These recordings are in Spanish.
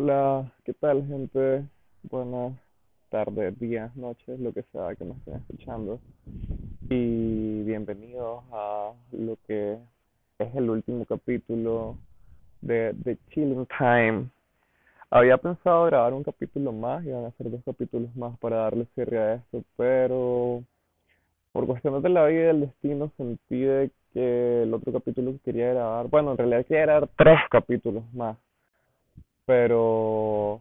Hola, ¿qué tal, gente? Buenas tardes, días, noches, lo que sea que me estén escuchando. Y bienvenidos a lo que es el último capítulo de The Chilling Time. Había pensado grabar un capítulo más, y van a ser dos capítulos más para darle cierre a esto, pero por cuestiones de la vida y del destino sentí de que el otro capítulo que quería grabar, bueno, en realidad quería grabar tres capítulos más pero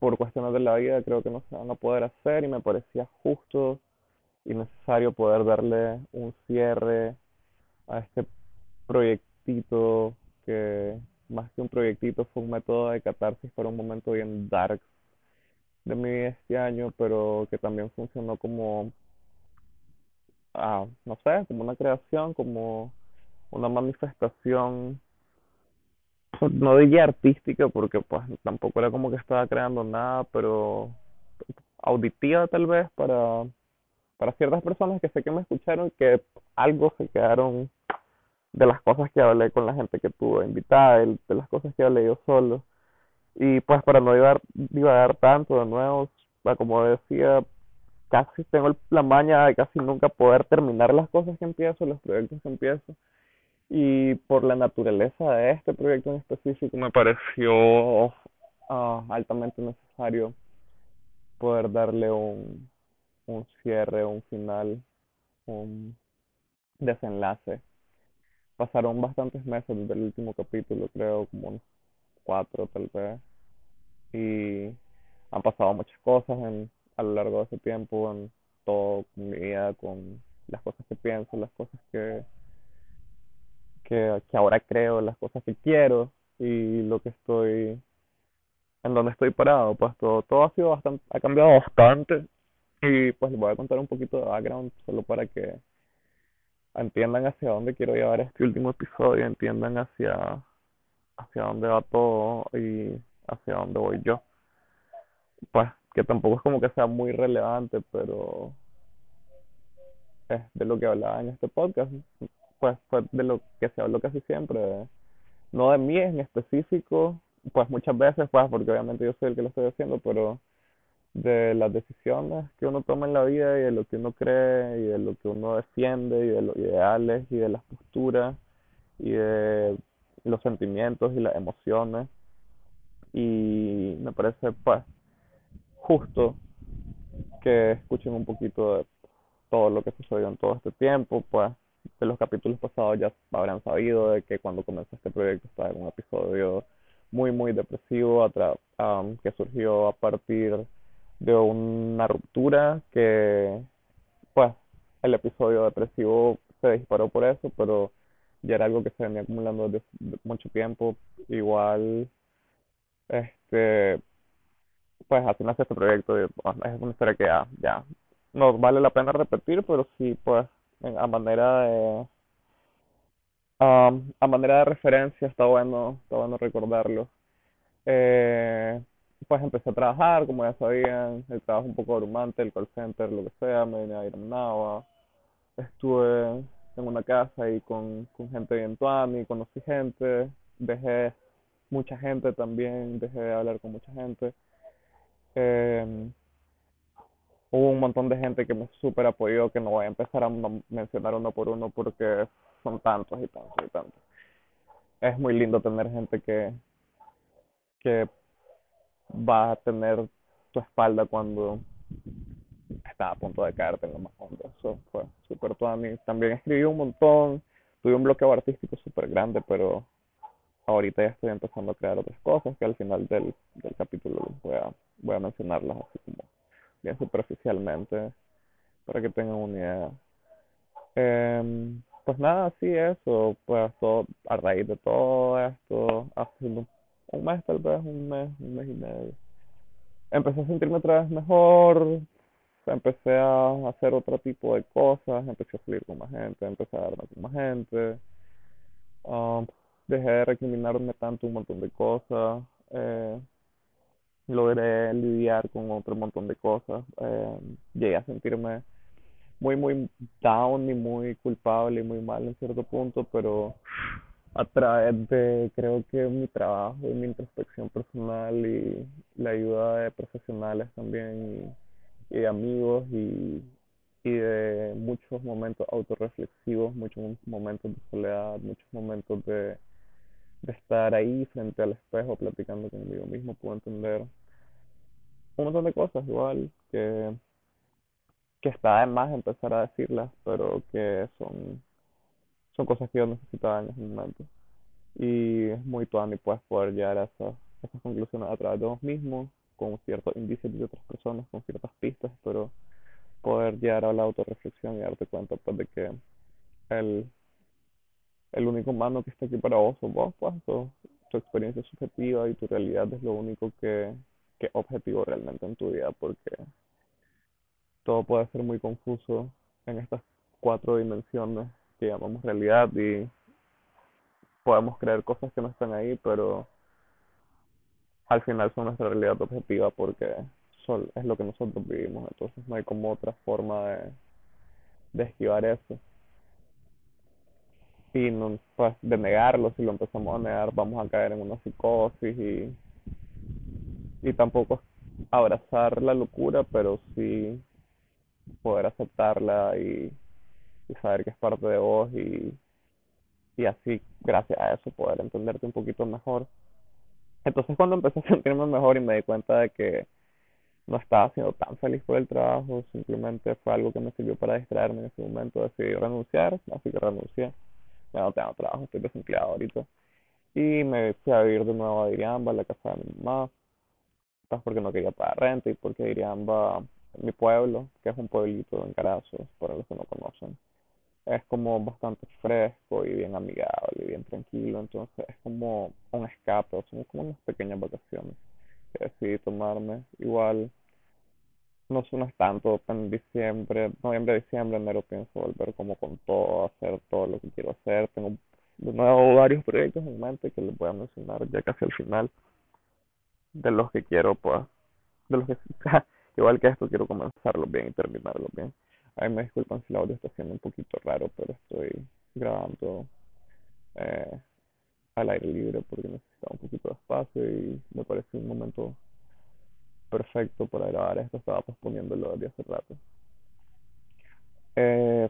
por cuestiones de la vida creo que no se van a poder hacer y me parecía justo y necesario poder darle un cierre a este proyectito que más que un proyectito fue un método de catarsis para un momento bien dark de mi vida este año, pero que también funcionó como, ah, no sé, como una creación, como una manifestación no diría artística porque pues tampoco era como que estaba creando nada, pero auditiva tal vez para, para ciertas personas que sé que me escucharon que algo se quedaron de las cosas que hablé con la gente que tuve invitada, de las cosas que hablé yo solo. Y pues para no divagar, divagar tanto de nuevo, como decía, casi tengo la maña de casi nunca poder terminar las cosas que empiezo, los proyectos que empiezo y por la naturaleza de este proyecto en específico me pareció uh, altamente necesario poder darle un, un cierre, un final, un desenlace. Pasaron bastantes meses desde el último capítulo, creo, como unos cuatro tal vez, y han pasado muchas cosas en, a lo largo de ese tiempo, en todo mi vida, con las cosas que pienso, las cosas que que, ahora creo, las cosas que quiero y lo que estoy, en donde estoy parado, pues todo, todo ha sido bastante, ha cambiado bastante y pues les voy a contar un poquito de background solo para que entiendan hacia dónde quiero llevar este último episodio, entiendan hacia, hacia dónde va todo y hacia dónde voy yo. Pues que tampoco es como que sea muy relevante, pero es de lo que hablaba en este podcast pues fue de lo que se habló casi siempre, no de mí en específico, pues muchas veces, pues porque obviamente yo soy el que lo estoy haciendo, pero de las decisiones que uno toma en la vida y de lo que uno cree y de lo que uno defiende y de los ideales y de las posturas y de los sentimientos y las emociones. Y me parece pues justo que escuchen un poquito de todo lo que sucedió en todo este tiempo pues de los capítulos pasados ya habrán sabido de que cuando comenzó este proyecto estaba en un episodio muy muy depresivo um, que surgió a partir de una ruptura que pues el episodio depresivo se disparó por eso pero ya era algo que se venía acumulando desde mucho tiempo. Igual este pues así nace este proyecto y, es una historia que ya, ya no vale la pena repetir pero sí pues a manera de a manera de referencia está bueno está bueno recordarlo. Eh, pues empecé a trabajar como ya sabían el trabajo un poco abrumante el call center lo que sea me vine a ir a Managua estuve en una casa y con, con gente bien tuani conocí gente. Dejé mucha gente también dejé de hablar con mucha gente. Eh, hubo un montón de gente que me super apoyó, que no voy a empezar a mencionar uno por uno porque son tantos y tantos y tantos. Es muy lindo tener gente que, que va a tener tu espalda cuando estás a punto de caerte en lo más hondo. Eso fue súper mí También escribí un montón, tuve un bloqueo artístico súper grande, pero ahorita ya estoy empezando a crear otras cosas que al final del, del capítulo voy a, voy a mencionarlas así como bien superficialmente, para que tengan una idea. Eh, pues nada, así eso, pues a raíz de todo esto, hace un mes tal vez, un mes, un mes y medio, empecé a sentirme otra vez mejor, empecé a hacer otro tipo de cosas, empecé a salir con más gente, empecé a darme con más gente, um, dejé de recriminarme tanto un montón de cosas, eh, logré lidiar con otro montón de cosas. Eh, llegué a sentirme muy, muy down y muy culpable y muy mal en cierto punto, pero a través de, creo que mi trabajo y mi introspección personal y la ayuda de profesionales también y, de amigos y, y de muchos momentos autorreflexivos, muchos momentos de soledad, muchos momentos de, de estar ahí frente al espejo platicando conmigo mismo, puedo entender un montón de cosas igual que, que está de más empezar a decirlas, pero que son, son cosas que yo necesitaba en ese momento. Y es muy y puedes poder llegar a esas, esas conclusiones a través de vos mismo, con ciertos indicios de otras personas, con ciertas pistas, pero poder llegar a la autorreflexión y darte cuenta pues de que el, el único mando que está aquí para vos sos vos, pues, tu experiencia subjetiva y tu realidad es lo único que, que objetivo realmente en tu vida, porque todo puede ser muy confuso en estas cuatro dimensiones que llamamos realidad y podemos creer cosas que no están ahí, pero al final son nuestra realidad objetiva porque son, es lo que nosotros vivimos, entonces no hay como otra forma de, de esquivar eso. Y no, pues de negarlo, si lo empezamos a negar vamos a caer en una psicosis y, y tampoco abrazar la locura, pero sí poder aceptarla y, y saber que es parte de vos y, y así, gracias a eso, poder entenderte un poquito mejor. Entonces cuando empecé a sentirme mejor y me di cuenta de que no estaba siendo tan feliz por el trabajo, simplemente fue algo que me sirvió para distraerme en ese momento, decidí renunciar, así que renuncié, no tengo trabajo, estoy desempleado ahorita. Y me fui a vivir de nuevo a Diriamba, a la casa de mi mamá, pues porque no quería pagar renta y porque Diriamba, mi pueblo, que es un pueblito en Carazos, para los que no conocen, es como bastante fresco y bien amigable y bien tranquilo, entonces es como un escape, son como unas pequeñas vacaciones que decidí tomarme. Igual no, es tanto en diciembre, noviembre, diciembre, enero pienso volver como con todo, hacer todo lo que quiero hacer. Tengo de nuevo varios proyectos en mente que les voy a mencionar ya casi al final de los que quiero pues de los que igual que esto quiero comenzarlo bien y terminarlo bien Ay, me disculpan si el audio está siendo un poquito raro, pero estoy grabando eh, al aire libre porque necesitaba un poquito de espacio y me parece un momento perfecto para grabar esto. Estaba posponiéndolo desde hace rato. Eh,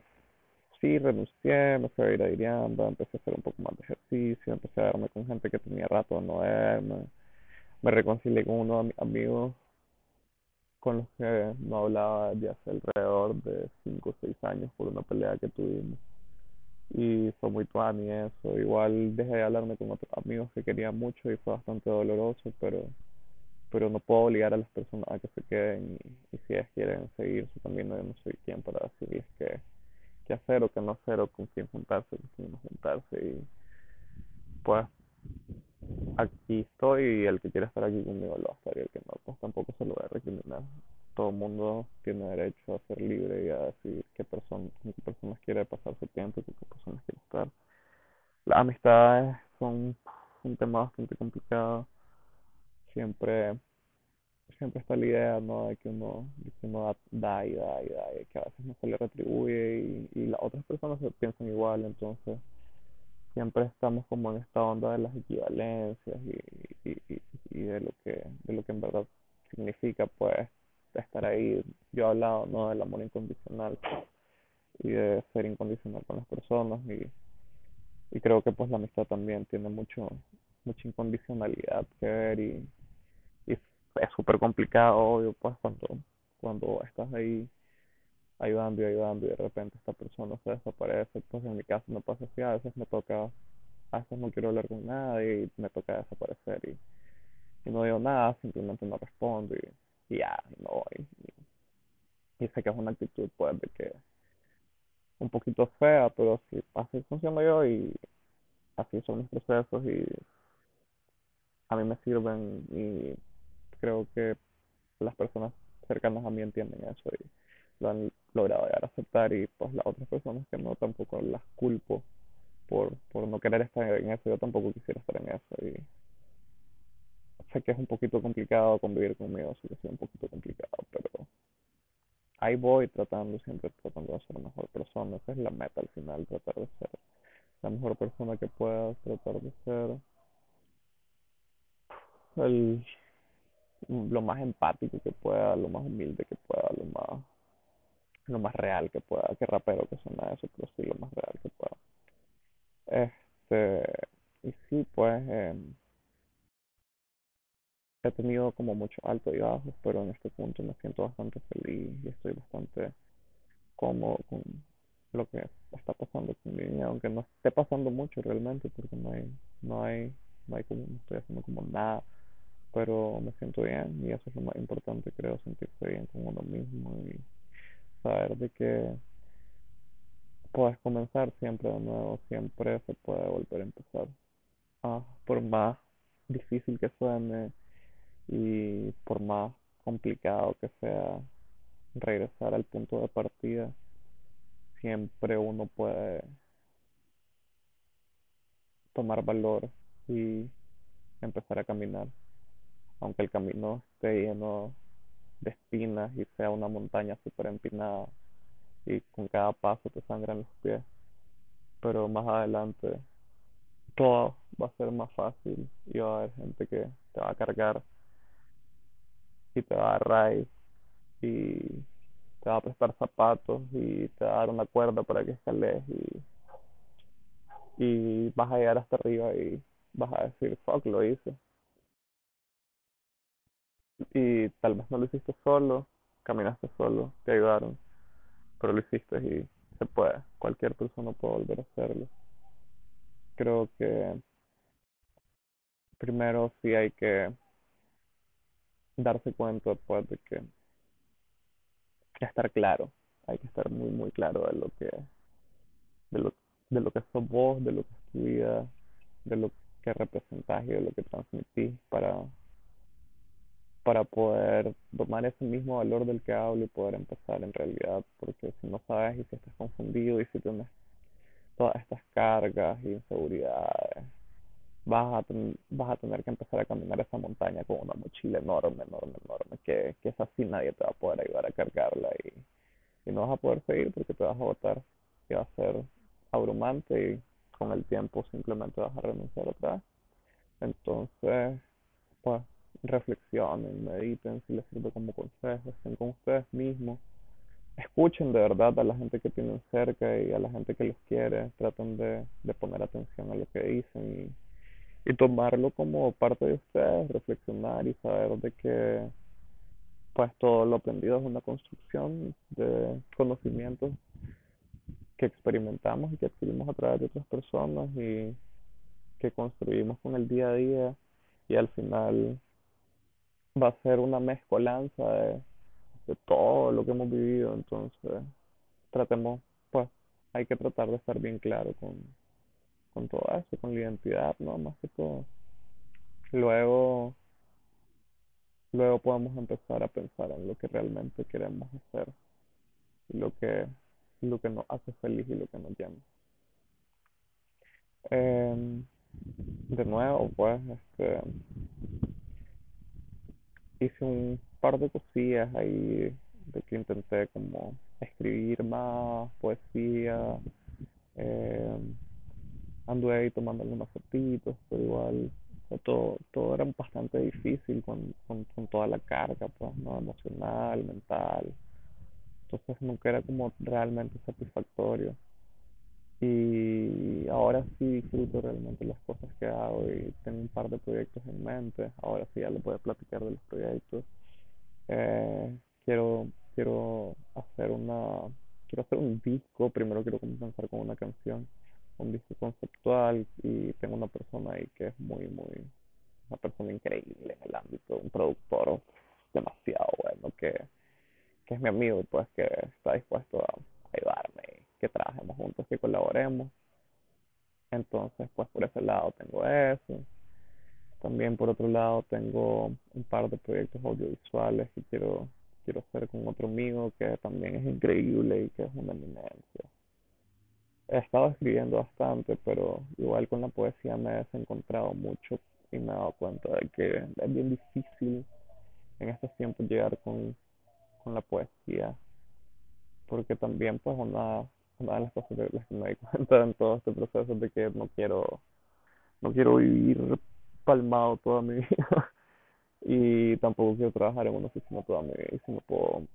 sí, renuncié, me fui a ir a Iriamba, empecé a hacer un poco más de ejercicio, empecé a verme con gente que tenía rato de no verme. Me reconcilié con uno de mis amigos con los que no hablaba desde hace alrededor de 5 o 6 años por una pelea que tuvimos. Y fue muy tuani eso. Igual dejé de hablarme con otros amigos que quería mucho y fue bastante doloroso, pero pero no puedo obligar a las personas a que se queden y, si ellas quieren seguir yo no soy quien para decirles qué, qué hacer o qué no hacer o con quién juntarse, con quién no juntarse. Y pues aquí estoy y el que quiera estar aquí conmigo lo va a estar y el que no, pues tampoco se lo voy a recriminar. Todo el mundo tiene derecho a ser libre y a decidir qué, persona, qué personas quiere pasar su tiempo y qué personas quiere estar. Las amistades son un tema bastante complicado. Siempre siempre está la idea ¿no? de que uno, que uno da y da y da y que a veces no se le retribuye y, y las otras personas piensan igual, entonces siempre estamos como en esta onda de las equivalencias y, y, y, de lo que de lo que en verdad significa pues estar ahí yo he hablado no del amor incondicional y de ser incondicional con las personas y, y creo que pues la amistad también tiene mucho mucha incondicionalidad que ver y, y es súper complicado obvio pues cuando cuando estás ahí ayudando y ayudando y de repente esta persona se desaparece, pues en mi caso me pasa así, a veces me toca, a veces no quiero hablar con nadie y me toca desaparecer y, no digo nada, simplemente no respondo y, y ya, no voy. Y, sé que es una actitud pues de que un poquito fea, pero sí, así funciono yo y así son mis procesos y a mí me sirven y creo que las personas cercanas a mí entienden eso y lo han logrado llegar aceptar y pues las otras personas que no tampoco las culpo por, por no querer estar en eso, yo tampoco quisiera estar en eso y sé que es un poquito complicado convivir conmigo, sí que es un poquito complicado, pero ahí voy tratando, siempre tratando de ser mejor persona, esa es la meta al final, tratar de ser la mejor persona que puedas, tratar de ser el, lo más empático que pueda, lo más humilde que pueda, lo más, lo más real que pueda. Qué rapero que suena eso, pero sí lo más real que pueda. Este, y sí, pues eh, he tenido como muchos altos y bajos, pero en este punto me siento bastante feliz y estoy bastante cómodo con lo que está pasando con mi vida, aunque no esté pasando mucho realmente, porque no hay, no hay, no hay como, no estoy haciendo como nada, pero me siento bien y eso es lo más importante, creo, sentirse bien con uno mismo y saber de que puedes comenzar siempre de nuevo, siempre se puede volver a empezar. Ah, por más difícil que suene y por más complicado que sea regresar al punto de partida, siempre uno puede tomar valor y empezar a caminar, aunque el camino esté lleno de espinas y sea una montaña súper empinada y con cada paso te sangran los pies, pero más adelante todo va a ser más fácil y va a haber gente que te va a cargar y te va a dar y te va a prestar zapatos y te va a dar una cuerda para que escales y, y vas a llegar hasta arriba y vas a decir, fuck, lo hice. Y tal vez no lo hiciste solo, caminaste solo, te ayudaron, pero lo hiciste y se puede. Cualquier persona puede volver a hacerlo. Creo que primero sí hay que darse cuenta pues de que estar claro, hay que estar muy muy claro de lo que de lo, de lo que sos vos, de lo que es tu vida, de lo que representás y de lo que transmitís para para poder tomar ese mismo valor del que hablo y poder empezar en realidad, porque si no sabes y si estás confundido y si tienes todas estas cargas y inseguridades, vas a, tener que empezar a caminar esa montaña con una mochila enorme, enorme, enorme, que, que es así nadie te va a poder ayudar a cargarla y, y no vas a poder seguir porque te vas a agotar y va a ser abrumante y con el tiempo simplemente vas a renunciar otra. Entonces, pues reflexionen, mediten, si les sirve como consejo, estén con ustedes mismos, escuchen de verdad a la gente que tienen cerca y a la gente que los quiere, traten de, de poner atención a lo que dicen y, y tomarlo como parte de ustedes, reflexionar y saber de que pues todo lo aprendido es una construcción de conocimientos que experimentamos y que adquirimos a través de otras personas y que construimos con el día a día y al final va a ser una mezcolanza de, todo lo que hemos vivido, entonces tratemos, pues hay que tratar de estar bien claro con, con todo eso, con la identidad, ¿no? Más que todo. Luego, luego podemos empezar a pensar en lo que realmente queremos hacer lo que, lo que nos hace feliz y lo que nos llama. Eh, de nuevo, pues, este, hice un par de cosillas ahí de que intenté como escribir más poesía, eh, anduve ahí tomando algunas fotitos, pero igual todo, todo era bastante difícil con, con, con toda la carga, pues, ¿no? Emocional, mental. Entonces nunca era como realmente satisfactorio. Y ahora sí disfruto realmente las cosas que hago y tengo un par de proyectos en mente. Ahora sí ya voy a platicar de los proyectos. Eh, quiero, quiero hacer una, quiero hacer un disco. Primero quiero comenzar con una canción, un disco conceptual y tengo una persona ahí que es muy, muy, una persona increíble en el ámbito, un productor demasiado bueno que, que es mi amigo y pues que está dispuesto a ayudarme que trabajemos juntos, que colaboremos. Entonces, pues por ese lado tengo eso. También por otro lado tengo un par de proyectos audiovisuales que quiero quiero hacer con otro amigo que también es increíble y que es una eminencia. He estado escribiendo bastante, pero igual con la poesía me he desencontrado mucho y me he dado cuenta de que es bien difícil en estos tiempos llegar con, con la poesía, porque también pues una una de las cosas de las que me di cuenta en todo este proceso es de que no quiero, no quiero vivir palmado toda mi vida y tampoco quiero trabajar en una oficina toda mi vida y si no puedo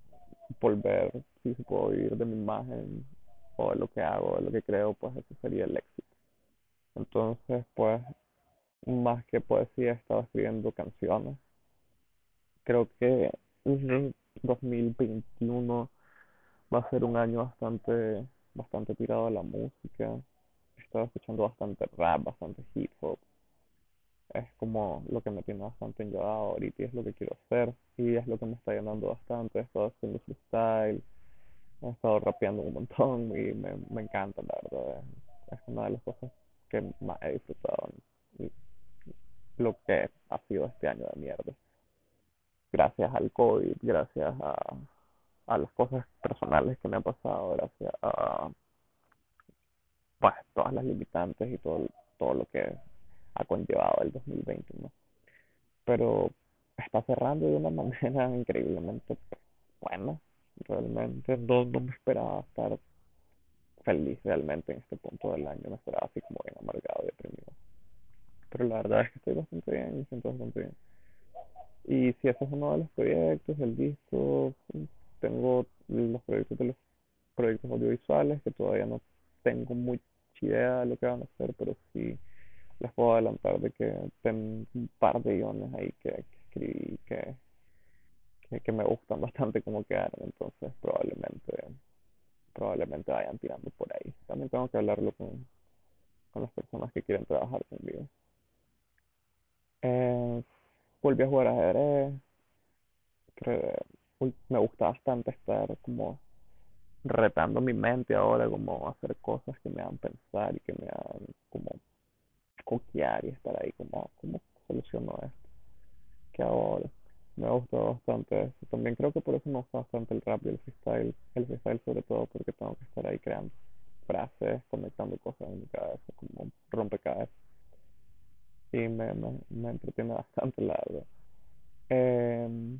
volver, si puedo vivir de mi imagen o de lo que hago, de lo que creo, pues ese sería el éxito. Entonces, pues, más que poesía, he estado escribiendo canciones. Creo que el 2021 va a ser un año bastante, bastante tirado a la música. He estado escuchando bastante rap, bastante hip hop. Es como lo que me tiene bastante enllodado ahorita y es lo que quiero hacer. Y es lo que me está llenando bastante. He estado haciendo freestyle, he estado rapeando un montón y me, me encanta, la verdad. Es una de las cosas que más he disfrutado y lo que ha sido este año de mierda. Gracias al COVID, gracias a, a las cosas personales que me han pasado, gracias a pues, todas las limitantes y todo, todo lo que ha conllevado el 2021. Pero está cerrando de una manera increíblemente buena. Realmente no, no me esperaba estar feliz realmente en este punto del año. Me esperaba así como bien amargado y deprimido. Pero la verdad es que estoy bastante bien, me siento bastante bien. Y si ese es uno de los proyectos, el disco, tengo los proyectos de los proyectos audiovisuales que todavía no tengo mucha idea de lo que van a hacer, pero sí les puedo adelantar de que tengo un par de guiones ahí que, que escribí que, que, me gustan bastante como quedaron, entonces probablemente probablemente vayan tirando por ahí. También tengo que hablarlo con, con las personas que quieren trabajar conmigo. Eh, volví a jugar ajedrez. Creo, me gusta bastante estar como retando mi mente ahora, como hacer cosas que me hagan pensar y que me hagan como coquear y estar ahí como, ¿cómo soluciono esto? ¿Qué hago ahora? Me gusta bastante eso. También creo que por eso me gusta bastante el rap y el freestyle. El freestyle sobre todo porque tengo que estar ahí creando frases, conectando cosas en mi cabeza, como rompecabezas. Y me, me, me entretiene bastante, la verdad. Eh,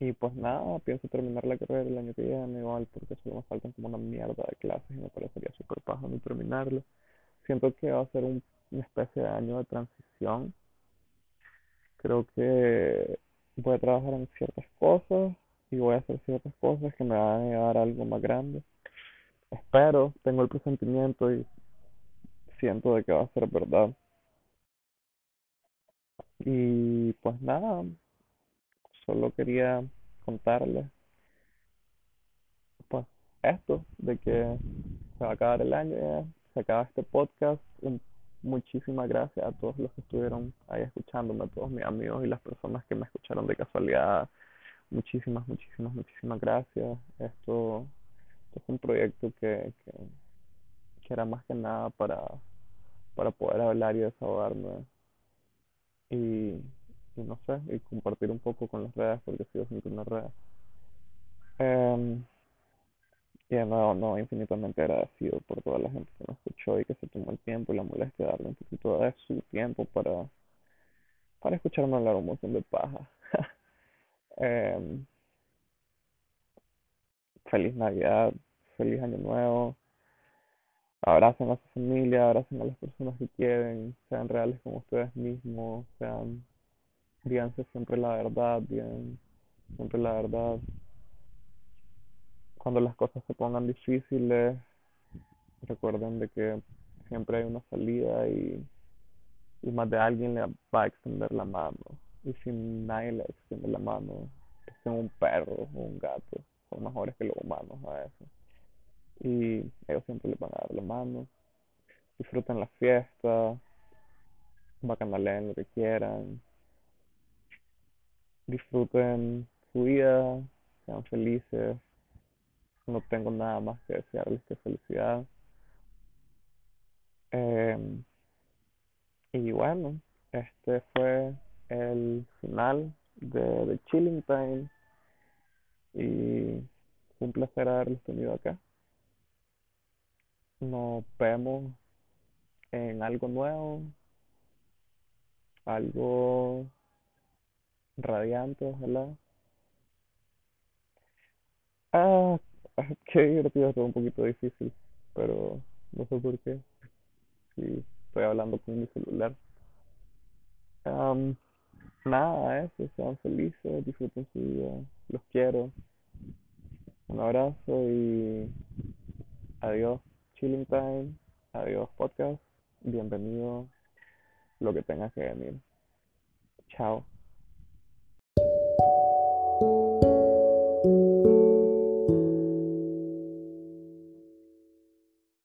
y pues nada, pienso terminar la carrera el año que viene igual porque solo me faltan como una mierda de clases y me parecería súper paja no terminarlo. Siento que va a ser un, una especie de año de transición. Creo que voy a trabajar en ciertas cosas y voy a hacer ciertas cosas que me van a llevar a algo más grande. Espero, tengo el presentimiento y siento de que va a ser verdad. Y pues nada, solo quería contarles pues esto de que se va a acabar el año se acaba este podcast. Muchísimas gracias a todos los que estuvieron ahí escuchándome, a todos mis amigos y las personas que me escucharon de casualidad. Muchísimas, muchísimas, muchísimas gracias. Esto, esto es un proyecto que, que, que era más que nada para, para poder hablar y desahogarme y, y no sé, y compartir un poco con las redes porque sigo sin tener redes. Um, y de nuevo, no, infinitamente agradecido por toda la gente que me escuchó y que se tomó el tiempo y la molestia de darle un poquito de su tiempo para, para escucharme hablar un montón de paja. um, feliz Navidad, feliz Año Nuevo. Abracen a su familia, abracen a las personas que quieren, sean reales con ustedes mismos, sean, díganse siempre la verdad, bien, siempre la verdad. Cuando las cosas se pongan difíciles, recuerden de que siempre hay una salida y, más de alguien le va a extender la mano. Y si nadie le extiende la mano, que sea un perro o un gato, son mejores que los humanos a veces y ellos siempre les van a dar la mano. Disfruten la fiesta, bacanalen lo que quieran, disfruten su vida, sean felices. No tengo nada más que desearles que felicidad. Eh, y bueno, este fue el final de, de Chilling Time y un placer haberlos tenido acá nos vemos en algo nuevo, algo radiante, ojalá. Ah, Ah, qué divertido, todo un poquito difícil, pero no sé por qué. Sí, estoy hablando con mi celular. Am, nada, eso, sean felices, disfruten su vida, los quiero. Un abrazo y adiós, chilling time, adiós, podcast, bienvenido, lo que tenga que venir. Chao.